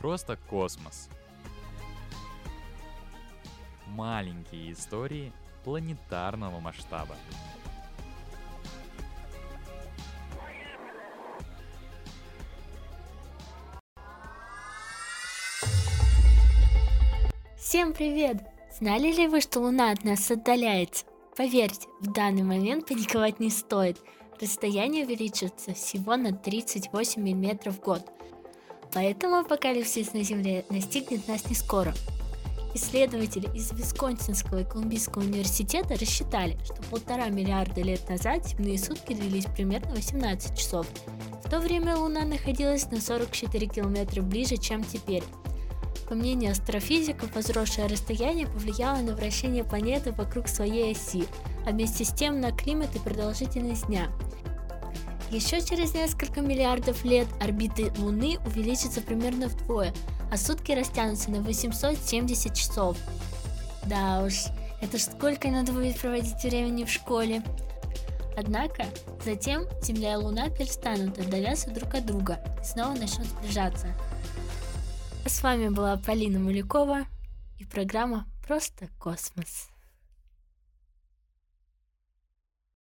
Просто космос. Маленькие истории планетарного масштаба. Всем привет! Знали ли вы, что Луна от нас отдаляется? Поверьте, в данный момент паниковать не стоит. Расстояние увеличится всего на 38 мм в год. Поэтому апокалипсис на Земле настигнет нас не скоро. Исследователи из Висконсинского и Колумбийского университета рассчитали, что полтора миллиарда лет назад земные сутки длились примерно 18 часов. В то время Луна находилась на 44 километра ближе, чем теперь. По мнению астрофизиков, возросшее расстояние повлияло на вращение планеты вокруг своей оси, а вместе с тем на климат и продолжительность дня. Еще через несколько миллиардов лет орбиты Луны увеличатся примерно вдвое, а сутки растянутся на 870 часов. Да уж, это ж сколько надо будет проводить времени в школе. Однако, затем Земля и Луна перестанут отдаляться друг от друга и снова начнут сближаться. А с вами была Полина Малякова и программа «Просто космос».